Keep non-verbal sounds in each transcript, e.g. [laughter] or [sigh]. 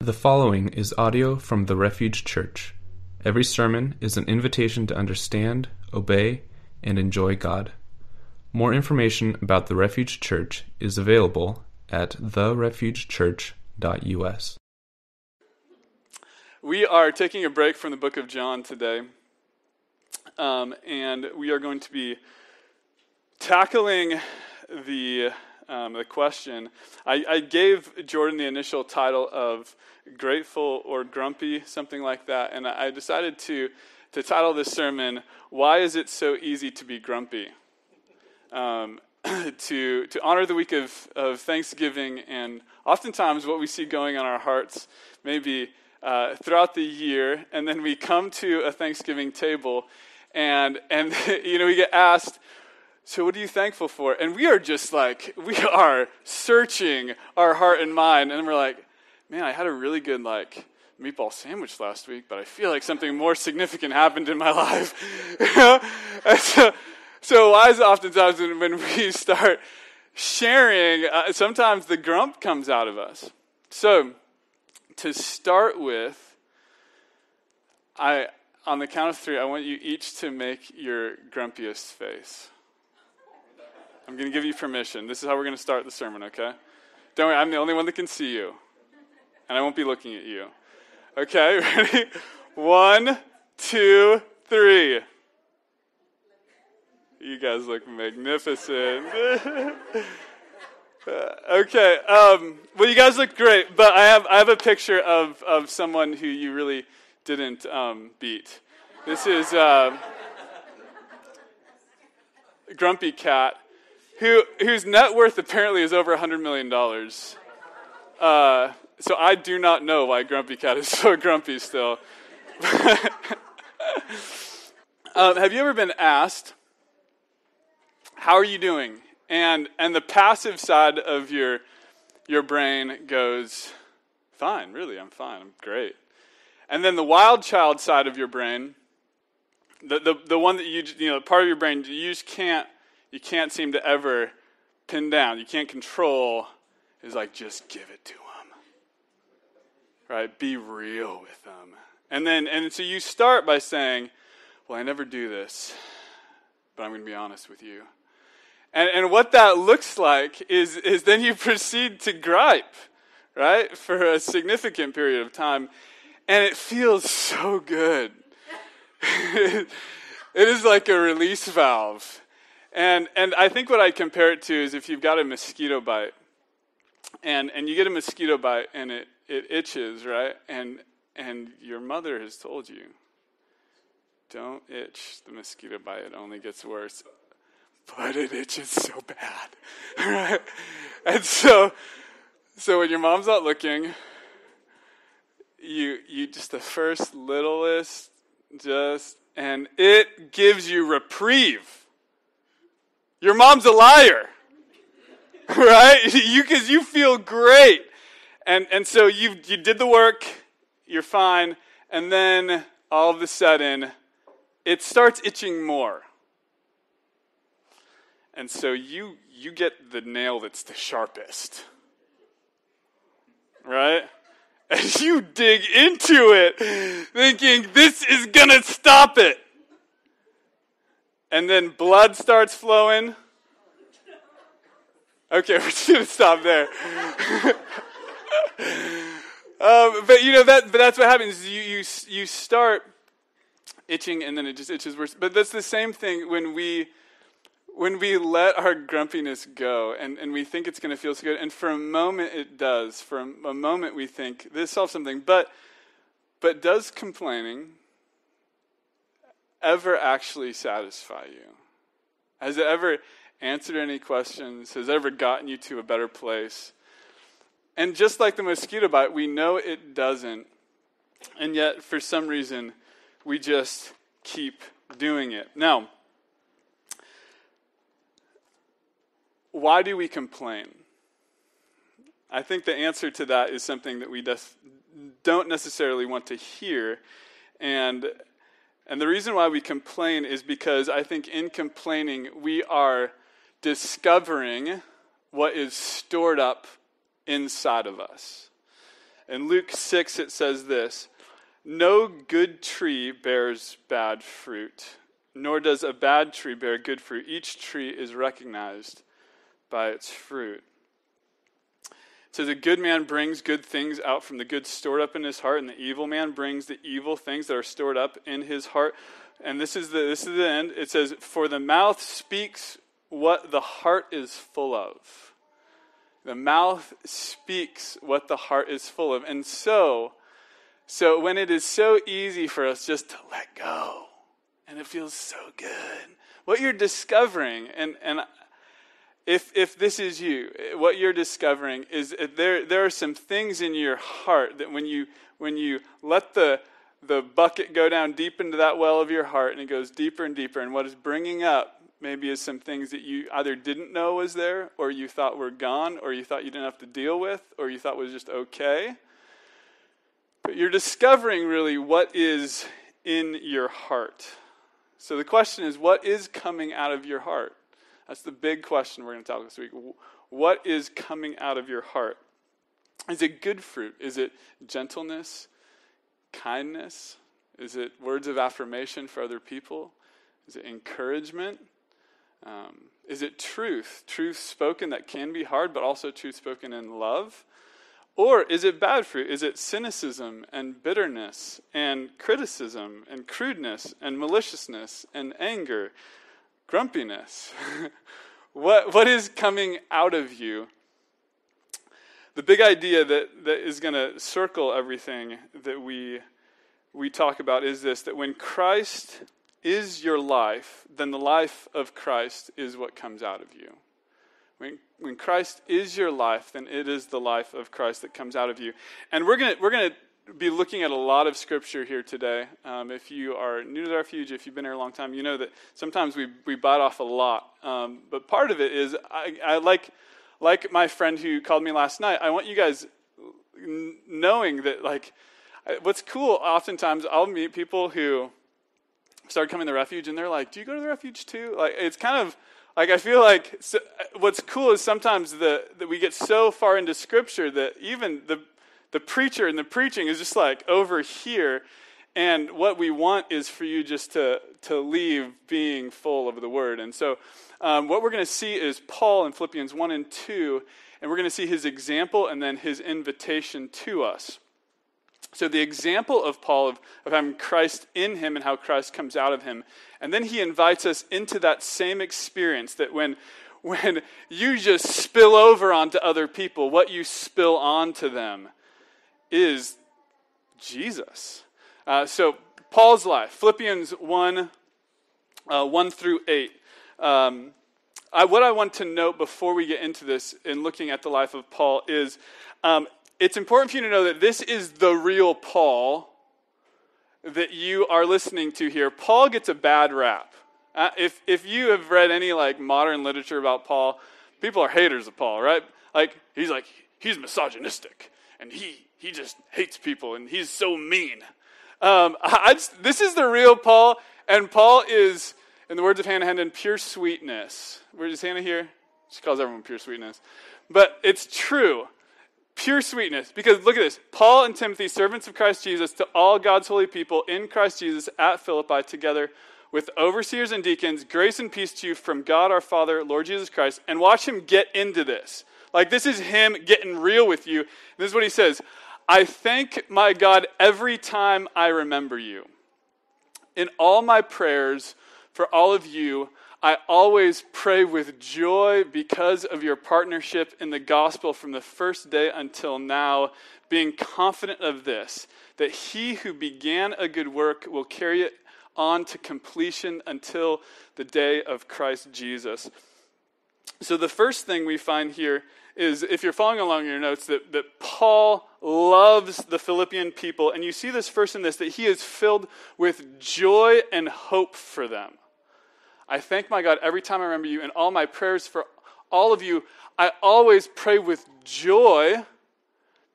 The following is audio from the Refuge Church. Every sermon is an invitation to understand, obey, and enjoy God. More information about the Refuge Church is available at therefugechurch.us. We are taking a break from the book of John today, um, and we are going to be tackling the um, the question. I, I, gave Jordan the initial title of grateful or grumpy, something like that, and I decided to to title this sermon "Why is it so easy to be grumpy?" Um, [clears throat] to to honor the week of, of Thanksgiving, and oftentimes what we see going on our hearts, maybe uh, throughout the year, and then we come to a Thanksgiving table, and and [laughs] you know we get asked so, what are you thankful for? And we are just like, we are searching our heart and mind. And we're like, man, I had a really good, like, meatball sandwich last week, but I feel like something more significant happened in my [laughs] life. [laughs] so, so, is oftentimes when we [laughs] start sharing, uh, sometimes the grump comes out of us. So, to start with, I, on the count of three, I want you each to make your grumpiest face. I'm going to give you permission. This is how we're going to start the sermon, okay? Don't worry, I'm the only one that can see you. And I won't be looking at you. Okay, [laughs] ready? One, two, three. You guys look magnificent. [laughs] okay, um, well, you guys look great, but I have, I have a picture of, of someone who you really didn't um, beat. This is uh, Grumpy Cat who, whose net worth apparently is over $100 million. Uh, so I do not know why Grumpy Cat is [laughs] so grumpy still. [laughs] um, have you ever been asked, How are you doing? And, and the passive side of your, your brain goes, Fine, really, I'm fine, I'm great. And then the wild child side of your brain, the, the, the one that you, you know, part of your brain, you just can't you can't seem to ever pin down, you can't control, is like, just give it to them. Right? Be real with them. And then, and so you start by saying, Well, I never do this, but I'm going to be honest with you. And, and what that looks like is, is then you [laughs] proceed to gripe, right, for a significant period of time. And it feels so good. [laughs] it is like a release valve. And, and I think what I compare it to is if you've got a mosquito bite, and, and you get a mosquito bite and it, it itches, right? And, and your mother has told you, don't itch the mosquito bite, it only gets worse. But it itches so bad, [laughs] right? And so, so when your mom's not looking, you, you just the first littlest, just, and it gives you reprieve your mom's a liar. [laughs] right? You cuz you feel great. And and so you you did the work, you're fine, and then all of a sudden it starts itching more. And so you you get the nail that's the sharpest. Right? [laughs] As you dig into it, thinking this is to stop it and then blood starts flowing. Okay, we're just gonna stop there. [laughs] um, but you know that, but that's what happens. You you you start itching, and then it just itches worse. But that's the same thing when we when we let our grumpiness go, and, and we think it's going to feel so good, and for a moment it does. For a, a moment we think this solves something, but but does complaining ever actually satisfy you? Has it ever answered any questions? Has it ever gotten you to a better place? And just like the mosquito bite, we know it doesn't. And yet, for some reason, we just keep doing it. Now, why do we complain? I think the answer to that is something that we just don't necessarily want to hear. And and the reason why we complain is because I think in complaining, we are discovering what is stored up inside of us. In Luke 6, it says this No good tree bears bad fruit, nor does a bad tree bear good fruit. Each tree is recognized by its fruit. Says, A good man brings good things out from the good stored up in his heart, and the evil man brings the evil things that are stored up in his heart. And this is the, this is the end. It says, For the mouth speaks what the heart is full of. The mouth speaks what the heart is full of. And so, so when it is so easy for us just to let go, and it feels so good, what you're discovering, and, and if, if this is you, what you're discovering is uh, there, there are some things in your heart that when you, when you let the, the bucket go down deep into that well of your heart and it goes deeper and deeper, and what is bringing up maybe is some things that you either didn't know was there, or you thought were gone, or you thought you didn't have to deal with, or you thought was just okay. But you're discovering really what is in your heart. So the question is, what is coming out of your heart? That's the big question we're going to talk this week. What is coming out of your heart? Is it good fruit? Is it gentleness, kindness? Is it words of affirmation for other people? Is it encouragement? Um, is it truth? Truth spoken that can be hard, but also truth spoken in love? Or is it bad fruit? Is it cynicism and bitterness and criticism and crudeness and maliciousness and anger? Grumpiness. [laughs] what, what is coming out of you? The big idea that, that is going to circle everything that we, we talk about is this that when Christ is your life, then the life of Christ is what comes out of you. When, when Christ is your life, then it is the life of Christ that comes out of you. And we're going we're to be looking at a lot of scripture here today. Um, if you are new to the refuge, if you've been here a long time, you know that sometimes we, we bite off a lot. Um, but part of it is, I, I, like, like my friend who called me last night, I want you guys knowing that, like, what's cool, oftentimes I'll meet people who start coming to the refuge and they're like, Do you go to the refuge too? Like, it's kind of. Like I feel like so, what's cool is sometimes the, that we get so far into Scripture that even the the preacher and the preaching is just like over here. And what we want is for you just to, to leave being full of the word. And so, um, what we're going to see is Paul in Philippians 1 and 2, and we're going to see his example and then his invitation to us. So, the example of Paul of, of having Christ in him and how Christ comes out of him. And then he invites us into that same experience that when, [laughs] when you just spill over onto other people, what you spill onto them is Jesus. Uh, so, Paul's life, Philippians 1 uh, 1 through 8. Um, I, what I want to note before we get into this in looking at the life of Paul is um, it's important for you to know that this is the real Paul that you are listening to here. Paul gets a bad rap. Uh, if, if you have read any like modern literature about Paul, people are haters of Paul, right? Like he's like he's misogynistic and he he just hates people and he's so mean. Um, just, this is the real Paul, and Paul is, in the words of Hannah Hendon, pure sweetness. Where is Hannah here? She calls everyone pure sweetness. But it's true. Pure sweetness. Because look at this Paul and Timothy, servants of Christ Jesus, to all God's holy people in Christ Jesus at Philippi, together with overseers and deacons, grace and peace to you from God our Father, Lord Jesus Christ. And watch him get into this. Like, this is him getting real with you. This is what he says I thank my God every time I remember you. In all my prayers for all of you, I always pray with joy because of your partnership in the gospel from the first day until now, being confident of this, that he who began a good work will carry it on to completion until the day of Christ Jesus. So, the first thing we find here is if you're following along in your notes, that, that Paul loves the Philippian people. And you see this first in this that he is filled with joy and hope for them. I thank my God every time I remember you, and all my prayers for all of you, I always pray with joy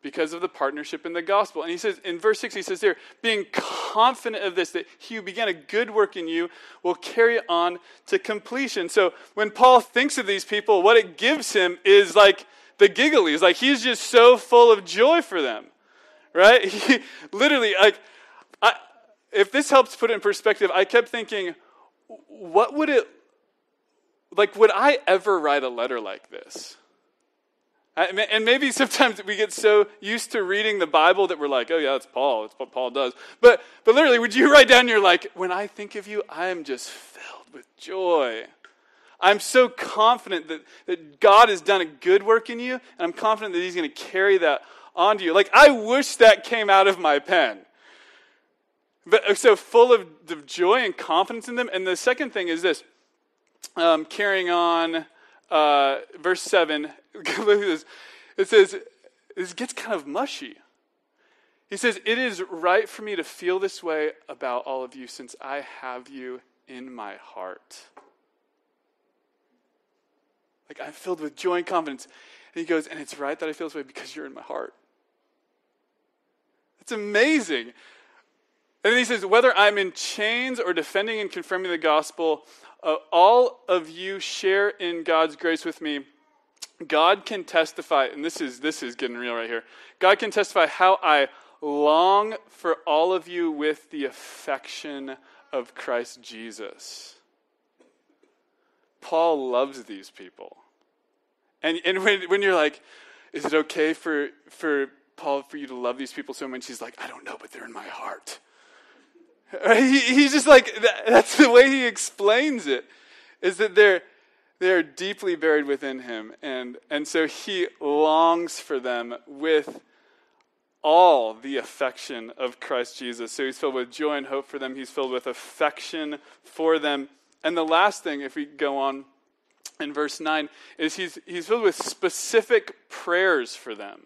because of the partnership in the gospel. And he says in verse 6, he says there, being confident of this, that he who began a good work in you will carry it on to completion. So when Paul thinks of these people, what it gives him is like the gigglies. Like he's just so full of joy for them. right? [laughs] He, literally, like, I, if this helps put it in perspective, I kept thinking, what would it, like, would I ever write a letter like this? And maybe sometimes we get so used to reading the Bible that we're like, oh, yeah, it's Paul. It's what Paul does. But, but literally, would you write down, you're like, when I think of you, I am just filled with joy. I'm so confident that, that God has done a good work in you, and I'm confident that He's going to carry that onto you. Like, I wish that came out of my pen. But so full of, of joy and confidence in them. And the second thing is this um, carrying on, uh, verse 7. [laughs] It says, this gets kind of mushy. He says, It is right for me to feel this way about all of you since I have you in my heart. Like I'm filled with joy and confidence. And he goes, and it's right that I feel this way because you're in my heart. That's amazing. And then he says, whether I'm in chains or defending and confirming the gospel, uh, all of you share in God's grace with me. God can testify, and this is this is getting real right here. God can testify how I long for all of you with the affection of Christ Jesus. Paul loves these people. And, and when, when you're like, is it okay for, for Paul for you to love these people so much? He's like, I don't know, but they're in my heart. [laughs] He, he's just like, that, that's the way he explains it, is that they're, they're deeply buried within him. And, and so he longs for them with all the affection of Christ Jesus. So he's filled with joy and hope for them. He's filled with affection for them. And the last thing, if we go on in verse 9, is he's, he's filled with specific prayers for them.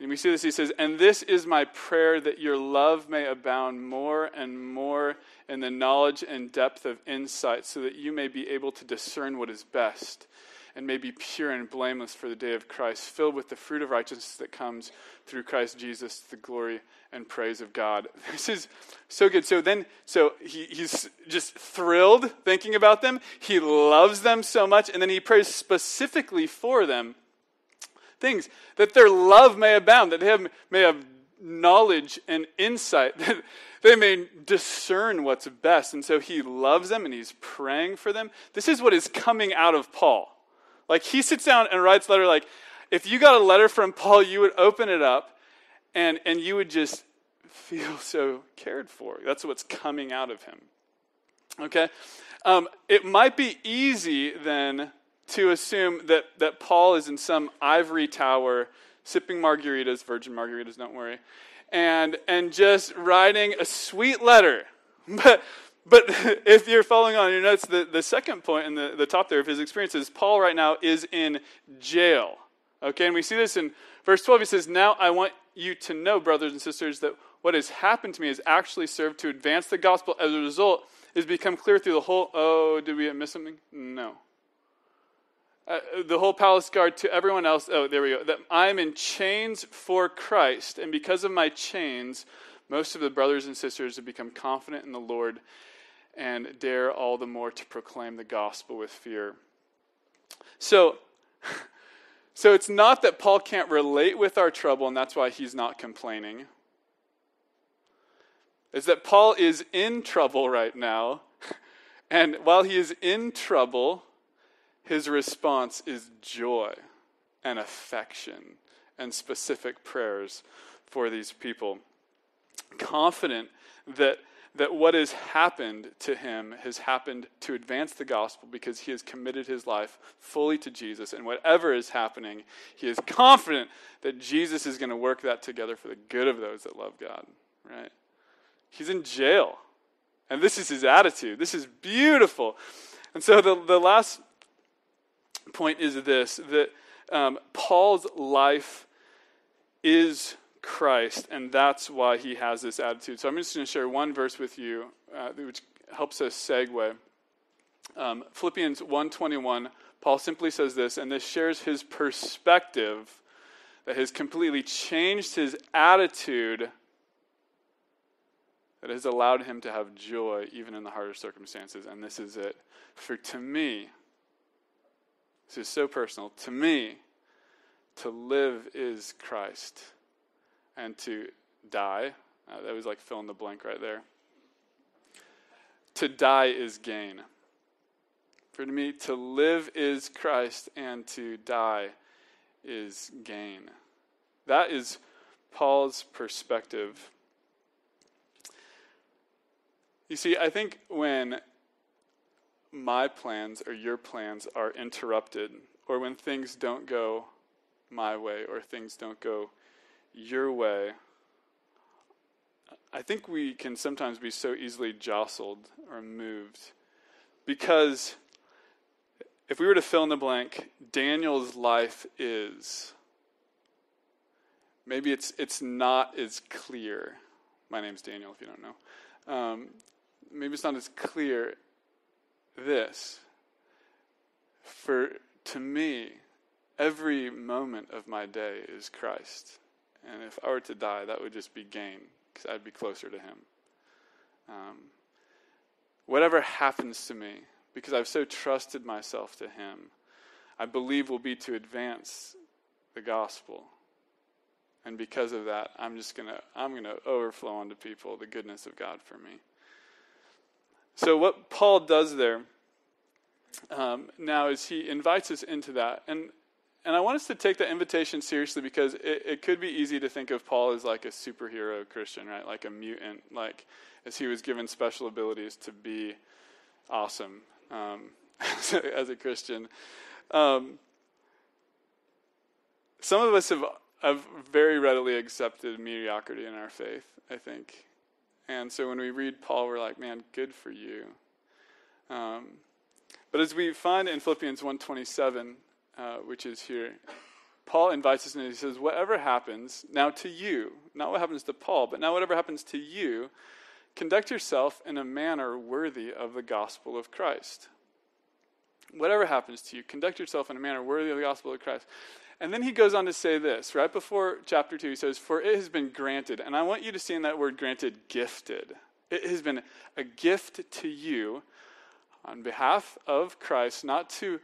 And we see this, he says, And this is my prayer that your love may abound more and more in the knowledge and depth of insight, so that you may be able to discern what is best and may be pure and blameless for the day of Christ, filled with the fruit of righteousness that comes through Christ Jesus, the glory and praise of God. [laughs] This is so good. So then, so he, he's just thrilled thinking about them. He loves them so much, and then he prays specifically for them things that their love may abound, that they may have knowledge and insight, [laughs] that they may discern what's best. And so he loves them and he's praying for them. This is what is coming out of Paul. Like he sits down and writes a letter like, if you got a letter from Paul, you would open it up and, and you would just feel so cared for. That's what's coming out of him. Okay? Um, it might be easy then to assume that, that Paul is in some ivory tower sipping margaritas, virgin margaritas, don't worry, and, and just writing a sweet letter. [laughs] But, but [laughs] if you're following on your notes, the, the second point in the, the top there of his experience is Paul right now is in jail. Okay, and we see this in verse 12. He says, Now I want you to know, brothers and sisters, that what has happened to me has actually served to advance the gospel. As a result, has become clear through the whole. Oh, did we miss something? No. Uh, the whole palace guard to everyone else. Oh, there we go. That I'm in chains for Christ, and because of my chains, most of the brothers and sisters have become confident in the Lord and dare all the more to proclaim the gospel with fear. So, [laughs] so it's not that Paul can't relate with our trouble, and that's why he's not complaining. It's that Paul is in trouble right now, [laughs] and while he is in trouble, his response is joy and affection and specific prayers for these people. Confident that that what has happened to him has happened to advance the gospel because he has committed his life fully to Jesus. And whatever is happening, he is confident that Jesus is going to work that together for the good of those that love God, right? He's in jail. And this is his attitude. This is beautiful. And so the, the last point is this that um, Paul's life is Christ, and that's why he has this attitude. So I'm just going to share one verse with you, uh, which helps us segue. Um, Philippians 1:21, Paul simply says this, and this shares his perspective that has completely changed his attitude that has allowed him to have joy even in the hardest circumstances. And this is it. For to me, this is so personal. To me, to live is Christ and to die. Uh, that was like fill in the blank right there. To die is gain. For me, to live is Christ, and to die is gain. That is Paul's perspective. You see, I think when my plans or your plans are interrupted, or when things don't go my way, or things don't go your way, I think we can sometimes be so easily jostled or moved because if we were to fill in the blank, Daniel's life is. Maybe it's it's not as clear. My name's Daniel, if you don't know. Um, maybe it's not as clear. This, for to me, every moment of my day is Christ, and if I were to die, that would just be gain because I'd be closer to Him. Um, whatever happens to me, because I've so trusted myself to Him, I believe will be to advance the gospel. And because of that, I'm just gonna I'm gonna overflow onto people the goodness of God for me. So what Paul does there um, now is he invites us into that, and and I want us to take that invitation seriously because it, it could be easy to think of Paul as like a superhero Christian, right? Like a mutant, like as he was given special abilities to be awesome um, [laughs] as, a, Christian. Um, some of us have, have very readily accepted mediocrity in our faith, I think. And so when we read Paul, we're like, man, good for you. Um, but as we find in Philippians 127, uh, which is here, Paul invites us and he says, whatever happens, now to you, not what happens to Paul, but now whatever happens to you, conduct yourself in a manner worthy of the gospel of Christ whatever happens to you, conduct yourself in a manner worthy of the gospel of Christ. And then he goes on to say this, right before chapter 2, he says, For it has been granted. And I want you to see in that word granted, gifted. It has been a gift to you on behalf of Christ, not to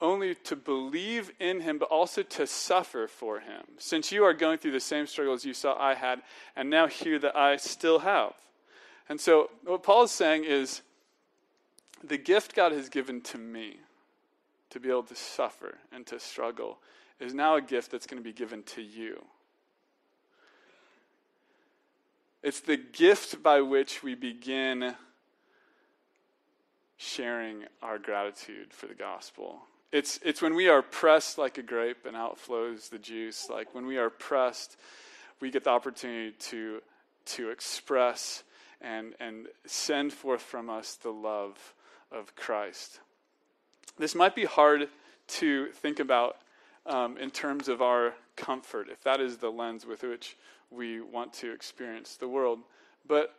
only to believe in him, but also to suffer for him. Since you are going through the same struggles you saw I had, and now hear that I still have. And so, what Paul is saying is the gift God has given to me to be able to suffer and to struggle is now a gift that's going to be given to you. It's the gift by which we begin sharing our gratitude for the gospel. It's, it's when we are pressed like a grape and outflows the juice. Like when we are pressed, we get the opportunity to, to express and, and send forth from us the love of Christ. This might be hard to think about um, in terms of our comfort, if that is the lens with which we want to experience the world. But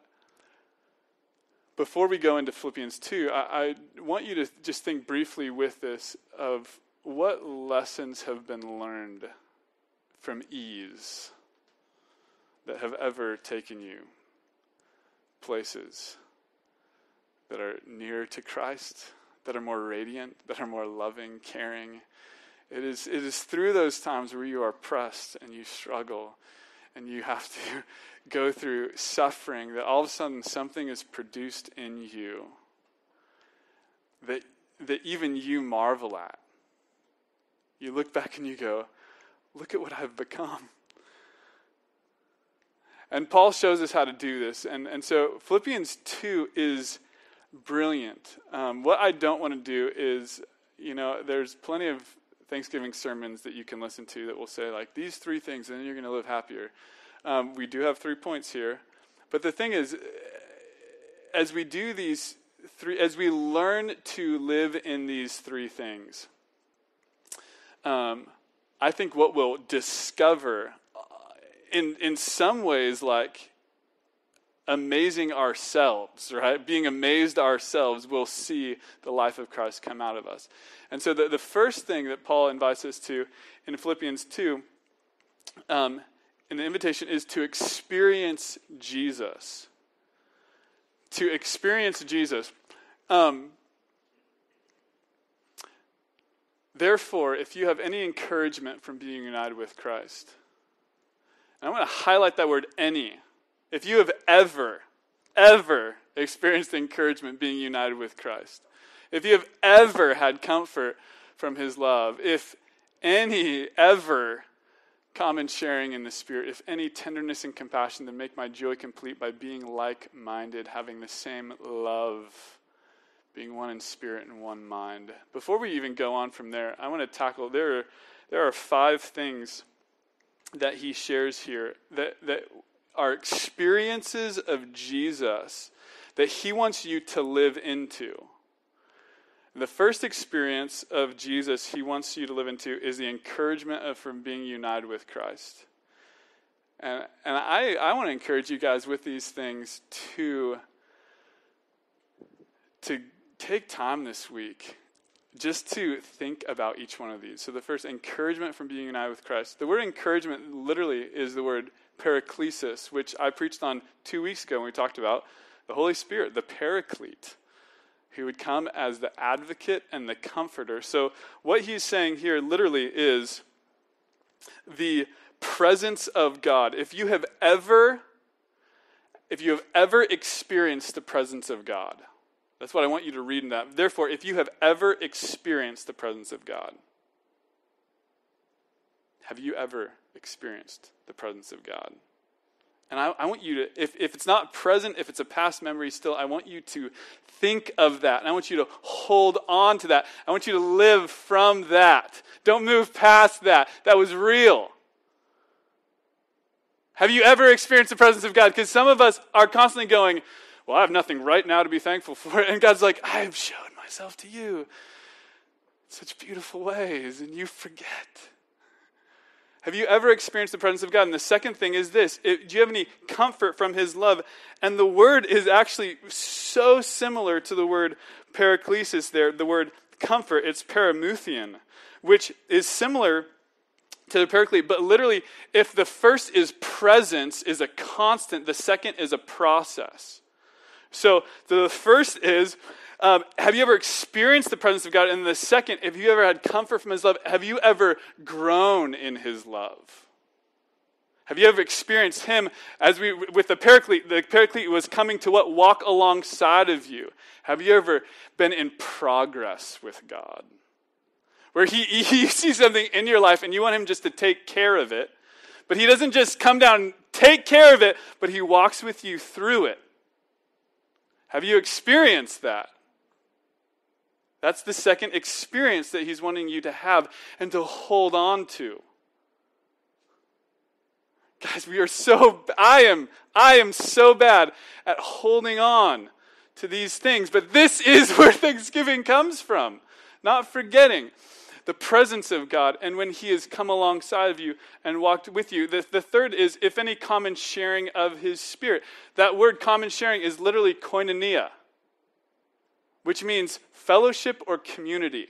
before we go into Philippians 2, I, I want you to just think briefly with this of what lessons have been learned from ease that have ever taken you places that are near to Christ that are more radiant, [laughs] that are more loving, caring. It is, it is through those times where you are pressed and you struggle and you have to [laughs] go through suffering that all of a sudden something is produced in you that, that even you marvel at. You look back and you go, look at what I've become. And Paul shows us how to do this. And, and so Philippians 2 is brilliant. Um, what I don't want to do is, you know, there's plenty of Thanksgiving sermons that you can listen to that will say, like, these three things, and then you're going to live happier. Um, we do have three points here. But the thing is, as we do these three, as we learn to live in these three things, um, I think what we'll discover, uh, in, in some ways, like, amazing ourselves, right? Being amazed ourselves, we'll see the life of Christ come out of us. And so, the, the first thing that Paul invites us to in Philippians 2, um, in the invitation, is to experience Jesus. To experience Jesus. Um, therefore, if you have any encouragement from being united with Christ, And I want to highlight that word any. If you have ever, ever experienced encouragement being united with Christ, if you have ever had comfort from his love, if any ever common sharing in the Spirit, if any tenderness and compassion, then make my joy complete by being like minded, having the same love, being one in spirit and one mind. Before we even go on from there, I want to tackle there are, there are five things that he shares here that, that are experiences of Jesus that he wants you to live into. The first experience of Jesus he wants you to live into is the encouragement of from being united with Christ. And, and I, I want to encourage you guys with these things to, to take time this week just to think about each one of these. So, the first, encouragement from being united with Christ. The word encouragement literally is the word paraklesis, which I preached on two weeks ago when we talked about the Holy Spirit, the paraclete. He would come as the advocate and the comforter. So, what he's saying here literally is the presence of God. If you have ever if you have ever experienced the presence of God, that's what I want you to read in that. Therefore, if you have ever experienced the presence of God, have you ever experienced the presence of God? And I, I, want you to, if, if it's not present, if it's a past memory still, I want you to think of that. And I want you to hold on to that. I want you to live from that. Don't move past that. That was real. Have you ever experienced the presence of God? Because some of us are constantly going, Well, I have nothing right now to be thankful [laughs] for. And God's like, I have shown myself to you in such beautiful ways, and you forget. Have you ever experienced the presence of God? And the second thing is this do you have any comfort from His love? And the word is actually so similar to the word paraklesis there, the word comfort. It's paramuthian, which is similar to the paraclete. But literally, if the first is presence, is a constant, the second is a process. So the first is um, have you ever experienced the presence of God? And the second, have you ever had comfort from His love? Have you ever grown in His love? Have you ever experienced Him as we, with the Paraclete? The Paraclete was coming to what? Walk alongside of you. Have you ever been in progress with God? Where he, [laughs] he, you see something in your life and you want Him just to take care of it, but He doesn't just come down and take care of it, but He walks with you through it. Have you experienced that? That's the second experience that he's wanting you to have and to hold on to. Guys, we are so I am I am so bad at holding on to these things, but this is [laughs] where Thanksgiving comes from. Not forgetting the presence of God and when He has come alongside of you and walked with you. The, the third is if any common sharing of His Spirit. That word common sharing is literally koinonia which means fellowship or community.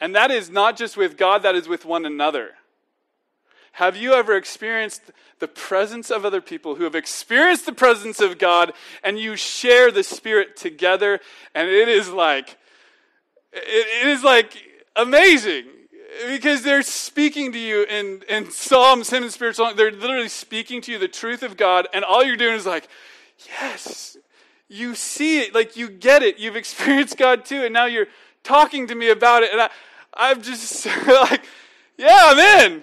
And that is not just with God, that is with one another. Have you ever experienced the presence of other people who have experienced the presence of God and you share the Spirit together? And it is like, it is like amazing because they're speaking to you in, in psalms, hymns, and spiritual. They're literally speaking to you the truth of God, and all you're doing is like, yes, you see it, like you get it. You've experienced God too, and now you're talking to me about it. And I, I'm just [laughs] like, yeah, I'm in.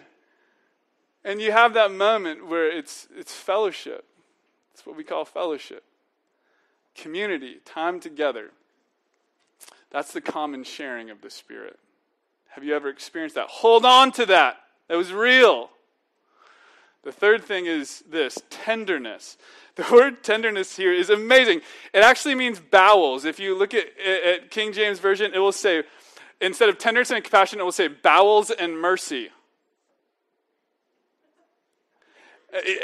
And you have that moment where it's, it's fellowship. It's what we call fellowship. Community, time together. That's the common sharing of the Spirit. Have you ever experienced that? Hold on to that. That was real. The third thing is this tenderness. [laughs] The word tenderness here is amazing. It actually means bowels. If you look at, at King James Version, it will say, instead of tenderness and compassion, it will say bowels and mercy.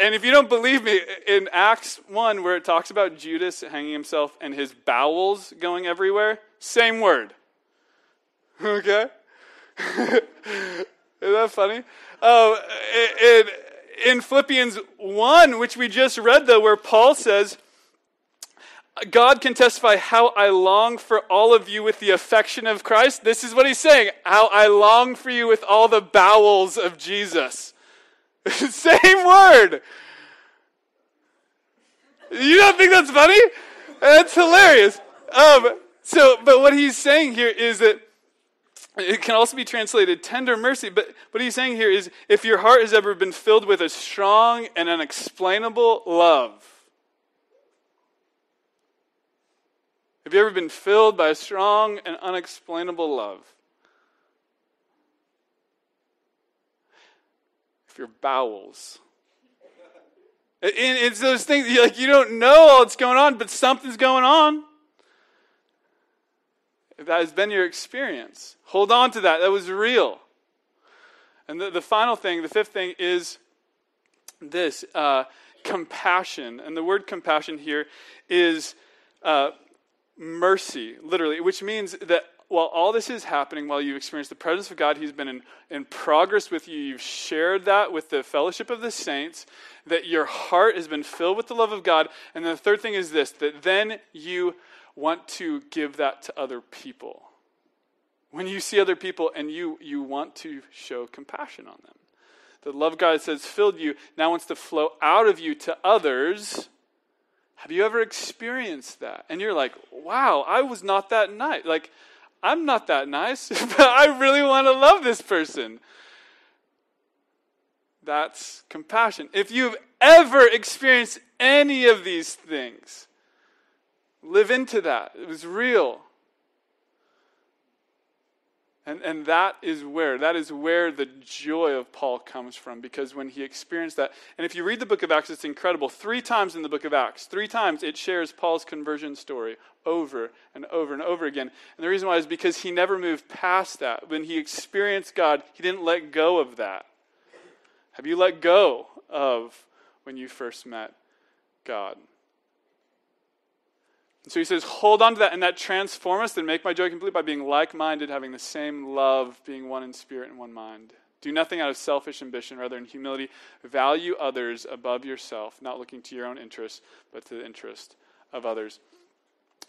And if you don't believe me, in Acts 1, where it talks about Judas hanging himself and his bowels going everywhere, same word. [laughs] Okay? [laughs] Isn't that funny? Oh, it, it in Philippians 1, which we just read, though, where Paul says, God can testify how I long for all of you with the affection of Christ. This is what he's saying how I long for you with all the bowels of Jesus. [laughs] Same word. You don't think that's funny? That's hilarious. Um, so, but what he's saying here is that it can also be translated tender mercy, but what he's saying here is if your heart has ever been filled with a strong and unexplainable love, have you ever been filled by a strong and unexplainable love? If your bowels. And it's those things like you don't know what's going on, but something's going on. If that has been your experience, hold on to that. That was real. And the, the final thing, the fifth thing, is this uh, compassion. And the word compassion here is uh, mercy, literally, which means that while all this is happening, while you've experienced the presence of God, He's been in, in progress with you, you've shared that with the fellowship of the saints, that your heart has been filled with the love of God. And the third thing is this that then you want to give that to other people. When you see other people and you, you want to show compassion on them. The love God says filled you now wants to flow out of you to others. Have you ever experienced that? And you're like, wow, I was not that nice. Like, I'm not that nice, [laughs] but I really want to love this person. That's compassion. If you've ever experienced any of these things, Live into that. It was real. And, and that is where, that is where the joy of Paul comes from, because when he experienced that, and if you read the book of Acts, it's incredible. Three times in the book of Acts, three times it shares Paul's conversion story over and over and over again. And the reason why is because he never moved past that. When he experienced God, he didn't let go of that. Have you let go of when you first met God? So he says, hold on to that, and that transform us and make my joy complete by being like minded, having the same love, being one in spirit and one mind. Do nothing out of selfish ambition, rather, in humility, value others above yourself, not looking to your own interest, but to the interest of others.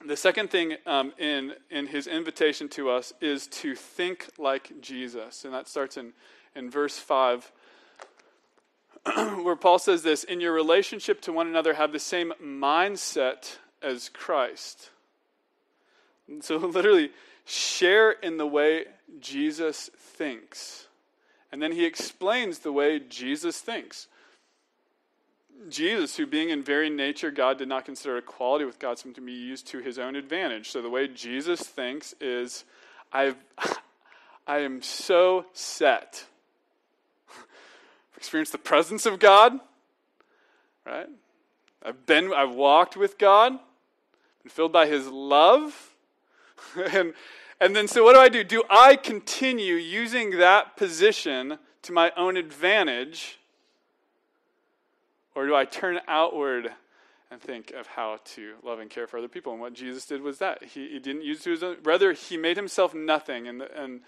The second thing um, in, in his invitation to us is to think like Jesus. And that starts in, in verse 5, [clears throat] where Paul says this In your relationship to one another, have the same mindset as Christ. And so, [laughs] literally, share in the way Jesus thinks. And then he explains the way Jesus thinks. Jesus, who being in very nature God, did not consider equality with God something to be used to his own advantage. So the way Jesus thinks is, I've, [laughs] I am so set. [laughs] I've experienced the presence of God, right? I've been, I've walked with God and filled by his love. [laughs] and, and then, so what do I do? Do I continue using that position to my own advantage? Or do I turn outward and think of how to love and care for other people? And what Jesus did was that. He, he didn't use to his own, rather, he made himself nothing. And, and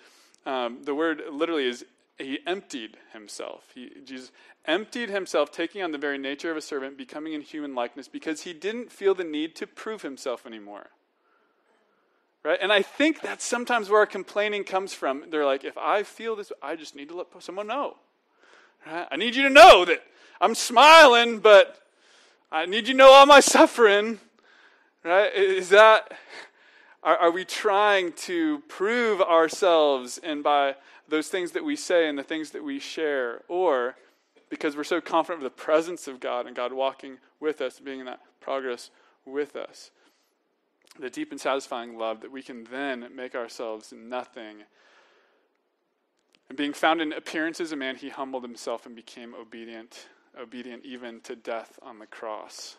um, the word literally is he emptied himself. He, Jesus emptied himself, taking on the very nature of a servant, becoming in human likeness, because he didn't feel the need to prove himself anymore. Right? And I think that's sometimes where our complaining comes from. They're like, if I feel this, I just need to let someone know. Right? I need you to know that I'm smiling, but I need you to know all my suffering. Right? Is that, are, are we trying to prove ourselves and by those things that we say and the things that we share, or because we're so confident of the presence of God and God walking with us, being in that progress with us. The deep and satisfying love that we can then make ourselves nothing. And being found in appearance as a man, he humbled himself and became obedient, obedient even to death on the cross.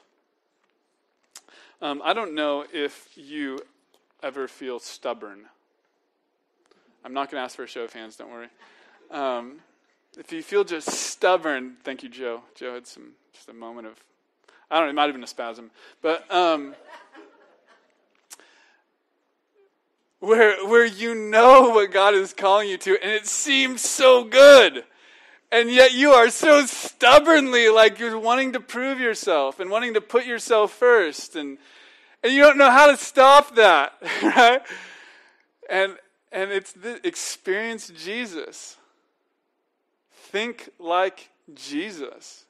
Um, I don't know if you ever feel stubborn I'm not going to ask for a show of hands, don't worry. Um, if you feel just stubborn, thank you, Joe. Joe had some just a moment of, I don't know, it might have been a spasm, but um, where where you know what God is calling you to, and it seems so good, and yet you are so stubbornly like you're wanting to prove yourself and wanting to put yourself first, and and you don't know how to stop that, [laughs] right? And and it's the, experience Jesus. Think like Jesus.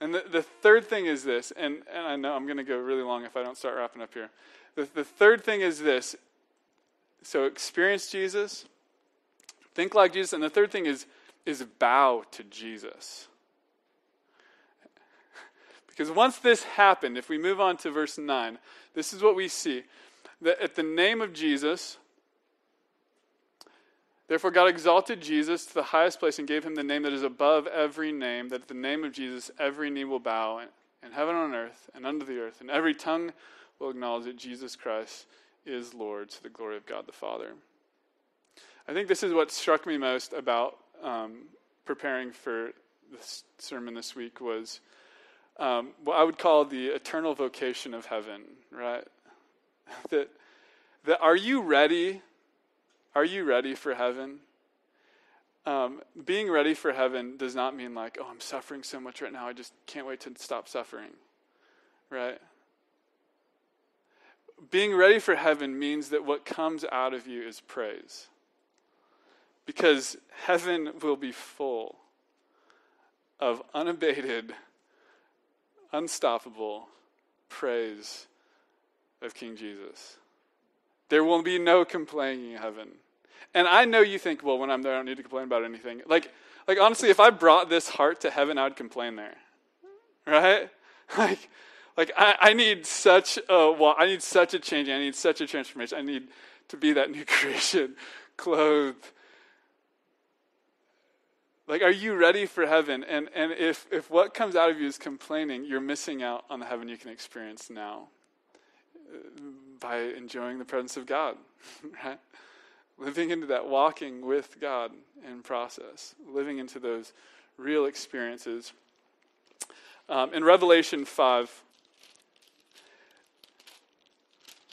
And the, the third thing is this, and, and I know I'm going to go really long if I don't start wrapping up here. The, the third thing is this so experience Jesus, think like Jesus, and the third thing is, is bow to Jesus. Because once this happened, if we move on to verse 9, this is what we see. That at the name of Jesus, Therefore, God exalted Jesus to the highest place and gave him the name that is above every name, that at the name of Jesus every knee will bow in heaven and on earth and under the earth, and every tongue will acknowledge that Jesus Christ is Lord to the glory of God the Father. I think this is what struck me most about um, preparing for this sermon this week was um, what I would call the eternal vocation of heaven, right? [laughs] that, that are you ready are you ready for heaven? Um, being ready for heaven does not mean like, oh, I'm suffering so much right now, I just can't wait to stop suffering, right? Being ready for heaven means that what comes out of you is praise. Because heaven will be full of unabated, unstoppable praise of King Jesus. There will be no complaining in heaven. And I know you think, well, when I'm there, I don't need to complain about anything. Like, like honestly, if I brought this heart to heaven, I would complain there, right? [laughs] Like, like I, I need such a well, I need such a change. I need such a transformation. I need to be that new [laughs] creation, clothed. Like, are you ready for heaven? And and if if what comes out of you is complaining, you're missing out on the heaven you can experience now uh, by enjoying the presence of God, [laughs] right? living into that walking with God in process, living into those real experiences. Um, in Revelation 5,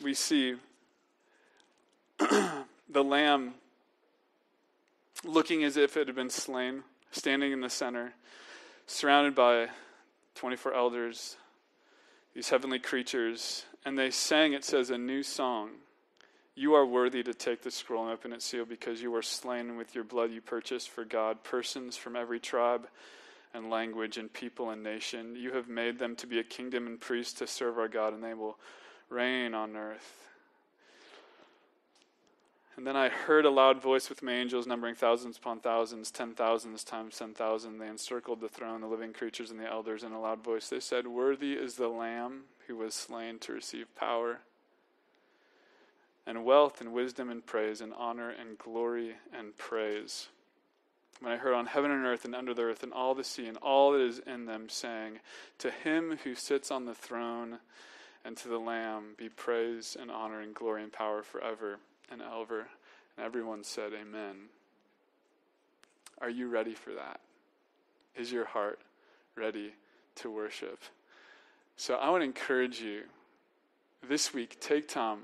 we see [clears throat] the Lamb looking as if it had been slain, standing in the center, surrounded by 24 elders, these heavenly creatures, and they sang, it says, a new song you are worthy to take the scroll and open its seal because you were slain with your blood you purchased for God persons from every tribe and language and people and nation. You have made them to be a kingdom and priests to serve our God, and they will reign on earth. And then I heard a loud voice with my angels, numbering thousands upon thousands, ten thousands times ten thousand. They encircled the throne, the living creatures, and the elders in a loud voice. They said, Worthy is the Lamb who was slain to receive power and wealth and wisdom and praise and honor and glory and praise. When I heard on heaven and earth and under the earth and all the sea and all that is in them, saying, To him who sits on the throne and to the Lamb be praise and honor and glory and power forever and ever. And everyone said, Amen. Are you ready for that? Is your heart ready to worship? So I want to encourage you this week, take time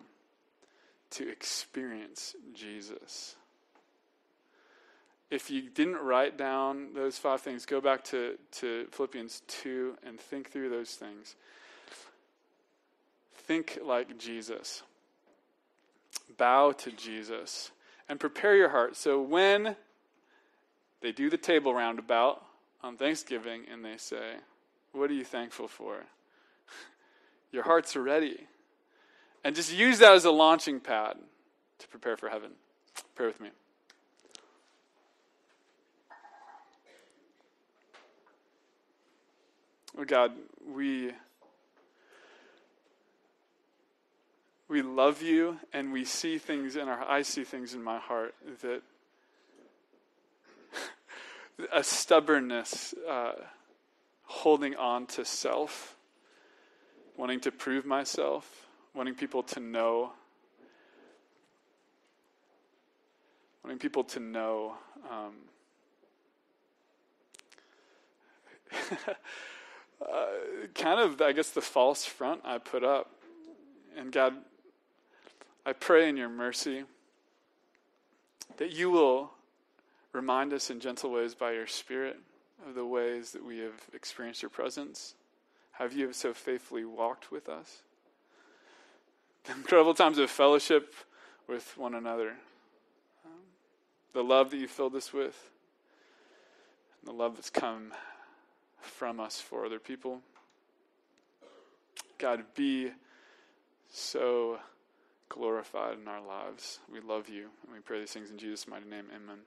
to experience Jesus. If you didn't write down those five things, go back to, to Philippians 2 and think through those things. Think like Jesus. Bow to Jesus. And prepare your heart. So when they do the table roundabout on Thanksgiving and they say, What are you thankful for? [laughs] Your hearts are ready. And just use that as a launching pad to prepare for heaven. Pray with me. Oh God, we we love you and we see things in our I see things in my heart that [laughs] a stubbornness uh, holding on to self, wanting to prove myself, wanting people to know, wanting people to know. Um, [laughs] uh, kind of, I guess, the false front I put up. And God, I pray in your mercy that you will remind us in gentle ways by your Spirit of the ways that we have experienced your presence. Have you have so faithfully walked with us? the incredible times of fellowship with one another. Um, the love that you filled us with, and the love that's come from us for other people. God, be so glorified in our lives. We love you, and we pray these things in Jesus' mighty name. Amen.